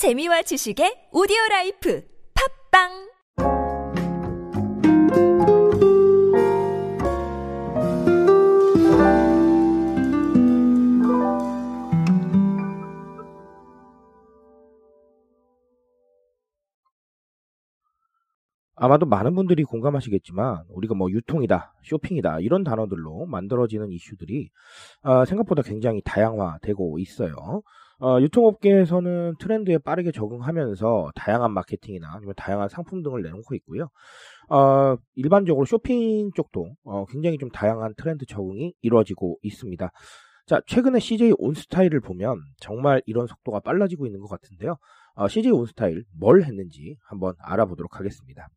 재미와 지식의 오디오 라이프 팝빵 아마도 많은 분들이 공감하시겠지만 우리가 뭐 유통이다, 쇼핑이다 이런 단어들로 만들어지는 이슈들이 어, 생각보다 굉장히 다양화되고 있어요. 어, 유통업계에서는 트렌드에 빠르게 적응하면서 다양한 마케팅이나 아니면 다양한 상품 등을 내놓고 있고요. 어, 일반적으로 쇼핑 쪽도 어, 굉장히 좀 다양한 트렌드 적응이 이루어지고 있습니다. 자, 최근에 CJ 온스타일을 보면 정말 이런 속도가 빨라지고 있는 것 같은데요. 어, CJ 온스타일 뭘 했는지 한번 알아보도록 하겠습니다.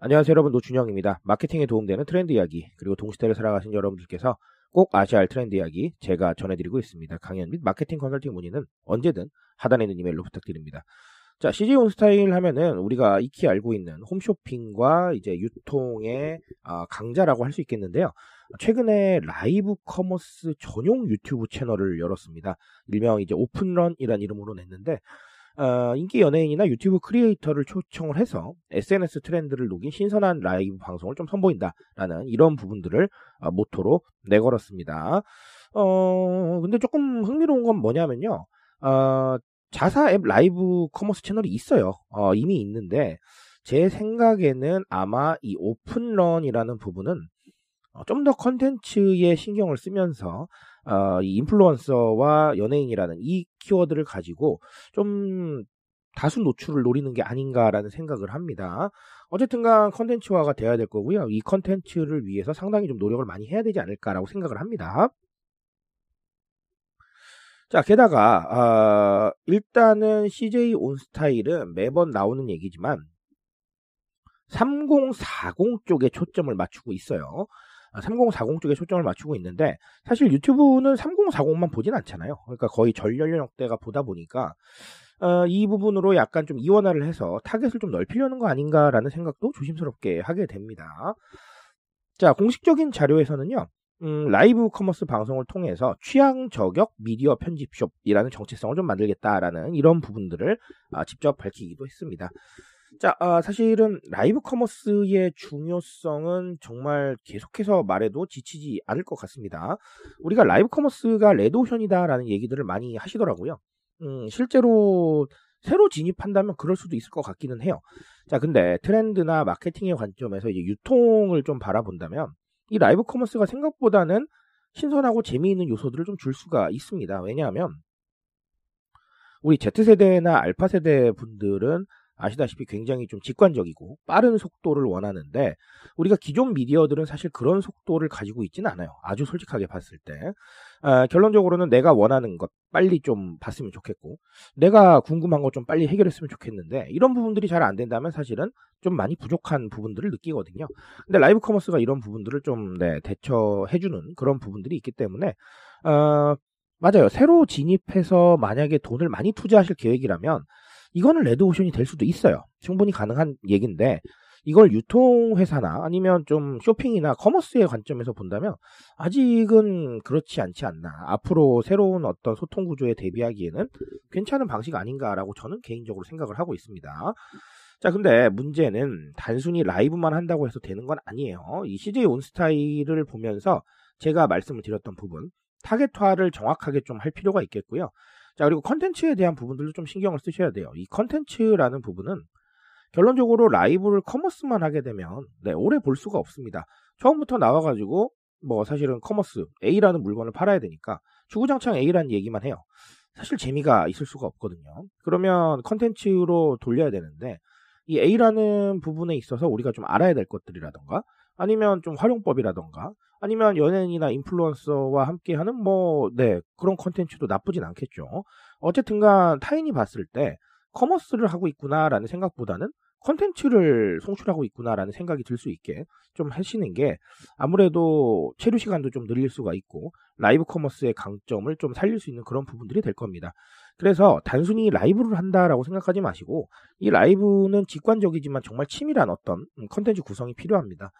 안녕하세요 여러분 노준영입니다. 마케팅에 도움되는 트렌드 이야기 그리고 동시대를 살아가신 여러분들께서 꼭 아셔야 할 트렌드 이야기 제가 전해드리고 있습니다. 강연 및 마케팅 컨설팅 문의는 언제든 하단에 있는 이메일로 부탁드립니다. 자, CJ 온스타일 하면은 우리가 익히 알고 있는 홈쇼핑과 이제 유통의 아, 강자라고 할 수 있겠는데요. 최근에 라이브 커머스 전용 유튜브 채널을 열었습니다. 일명 이제 오픈런이라는 이름으로 냈는데 어, 인기 연예인이나 유튜브 크리에이터를 초청을 해서 SNS 트렌드를 녹인 신선한 라이브 방송을 좀 선보인다라는 이런 부분들을 어, 모토로 내걸었습니다. 어, 근데 조금 흥미로운 건 뭐냐면요. 어, 자사 앱 라이브 커머스 채널이 있어요. 어, 이미 있는데 제 생각에는 아마 이 오픈런이라는 부분은 어, 좀더 컨텐츠에 신경을 쓰면서 어, 이 인플루언서와 연예인이라는 이 키워드를 가지고 좀 다수 노출을 노리는 게 아닌가라는 생각을 합니다. 어쨌든간 컨텐츠화가 돼야 될 거고요. 이 컨텐츠를 위해서 상당히 좀 노력을 많이 해야 되지 않을까라고 생각을 합니다. 자, 게다가 어, 일단은 CJ 온스타일은 매번 나오는 얘기지만 3040 쪽에 초점을 맞추고 있어요. 3040 쪽에 초점을 맞추고 있는데 사실 유튜브는 3040만 보진 않잖아요. 그러니까 거의 전 연령대가 보다 보니까 어, 이 부분으로 약간 좀 이원화를 해서 타겟을 좀 넓히려는 거 아닌가라는 생각도 조심스럽게 하게 됩니다. 자, 공식적인 자료에서는요. 음, 라이브 커머스 방송을 통해서 취향 저격 미디어 편집숍이라는 정체성을 좀 만들겠다라는 이런 부분들을 아, 직접 밝히기도 했습니다. 자, 아, 사실은 라이브 커머스의 중요성은 정말 계속해서 말해도 지치지 않을 것 같습니다. 우리가 라이브 커머스가 레드오션이다라는 얘기들을 많이 하시더라고요. 음, 실제로 새로 진입한다면 그럴 수도 있을 것 같기는 해요. 자, 근데 트렌드나 마케팅의 관점에서 이제 유통을 좀 바라본다면 이 라이브 커머스가 생각보다는 신선하고 재미있는 요소들을 좀 줄 수가 있습니다. 왜냐하면 우리 Z세대나 알파세대 분들은 아시다시피 굉장히 좀 직관적이고 빠른 속도를 원하는데 우리가 기존 미디어들은 사실 그런 속도를 가지고 있지는 않아요. 아주 솔직하게 봤을 때 아, 결론적으로는 내가 원하는 것 빨리 좀 봤으면 좋겠고 내가 궁금한 것 좀 빨리 해결했으면 좋겠는데 이런 부분들이 잘 안 된다면 사실은 좀 많이 부족한 부분들을 느끼거든요. 근데 라이브 커머스가 이런 부분들을 좀 네, 대처해주는 그런 부분들이 있기 때문에 어, 맞아요. 새로 진입해서 만약에 돈을 많이 투자하실 계획이라면 이거는 레드오션이 될 수도 있어요. 충분히 가능한 얘기인데 이걸 유통회사나 아니면 좀 쇼핑이나 커머스의 관점에서 본다면 아직은 그렇지 않지 않나. 앞으로 새로운 어떤 소통 구조에 대비하기에는 괜찮은 방식 아닌가라고 저는 개인적으로 생각을 하고 있습니다. 자, 근데 문제는 단순히 라이브만 한다고 해서 되는 건 아니에요. 이 CJ 온스타일을 보면서 제가 말씀을 드렸던 부분, 타겟화를 정확하게 좀 할 필요가 있겠고요. 자, 그리고 컨텐츠에 대한 부분들도 좀 신경을 쓰셔야 돼요. 이 컨텐츠라는 부분은 결론적으로 라이브를 commerce만 하게 되면 네, 오래 볼 수가 없습니다. 처음부터 나와가지고 뭐 사실은 commerce A라는 물건을 팔아야 되니까 주구장창 A라는 얘기만 해요. 사실 재미가 있을 수가 없거든요. 그러면 컨텐츠로 돌려야 되는데 이 A라는 부분에 있어서 우리가 좀 알아야 될 것들이라던가 아니면 좀 활용법이라던가 아니면 연예인이나 influencer와 함께하는 뭐, 네, 그런 컨텐츠도 나쁘진 않겠죠. 어쨌든간 타인이 봤을 때 commerce를 하고 있구나라는 생각보다는 컨텐츠를 송출하고 있구나라는 생각이 들 수 있게 좀 하시는 게 아무래도 체류 시간도 좀 늘릴 수가 있고 live commerce의 강점을 좀 살릴 수 있는 그런 부분들이 될 겁니다. 그래서 단순히 라이브를 한다라고 생각하지 마시고 이 라이브는 직관적이지만 정말 치밀한 어떤 컨텐츠 구성이 필요합니다.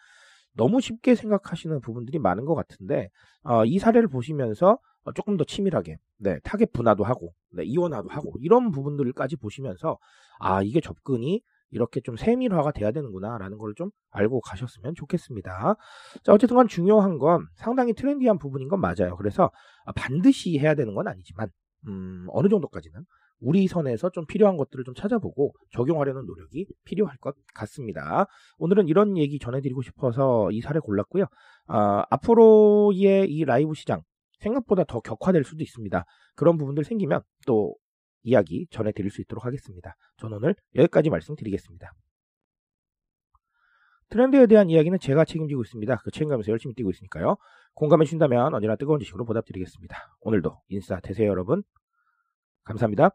너무 쉽게 생각하시는 부분들이 많은 것 같은데 어, 이 사례를 보시면서 어, 조금 더 치밀하게 네, 타겟 분화도 하고 네, 이원화도 하고 이런 부분들까지 보시면서 아 이게 접근이 이렇게 좀 세밀화가 돼야 되는구나라는 걸 좀 알고 가셨으면 좋겠습니다. 자 어쨌든 간 중요한 건 상당히 trendy한 부분인 건 맞아요. 그래서 반드시 해야 되는 건 아니지만 음, 어느 정도까지는 우리 선에서 좀 필요한 것들을 좀 찾아보고 적용하려는 노력이 필요할 것 같습니다. 오늘은 이런 얘기 전해드리고 싶어서 이 사례 골랐고요. 아, 앞으로의 이 라이브 시장 생각보다 더 격화될 수도 있습니다. 그런 부분들 생기면 또 이야기 전해드릴 수 있도록 하겠습니다. 저는 오늘 여기까지 말씀드리겠습니다. 트렌드에 대한 이야기는 제가 책임지고 있습니다. 그 책임감에서 열심히 뛰고 있으니까요. 공감해 주신다면 언제나 뜨거운 지식으로 보답드리겠습니다. 오늘도 인싸 되세요 여러분. 감사합니다.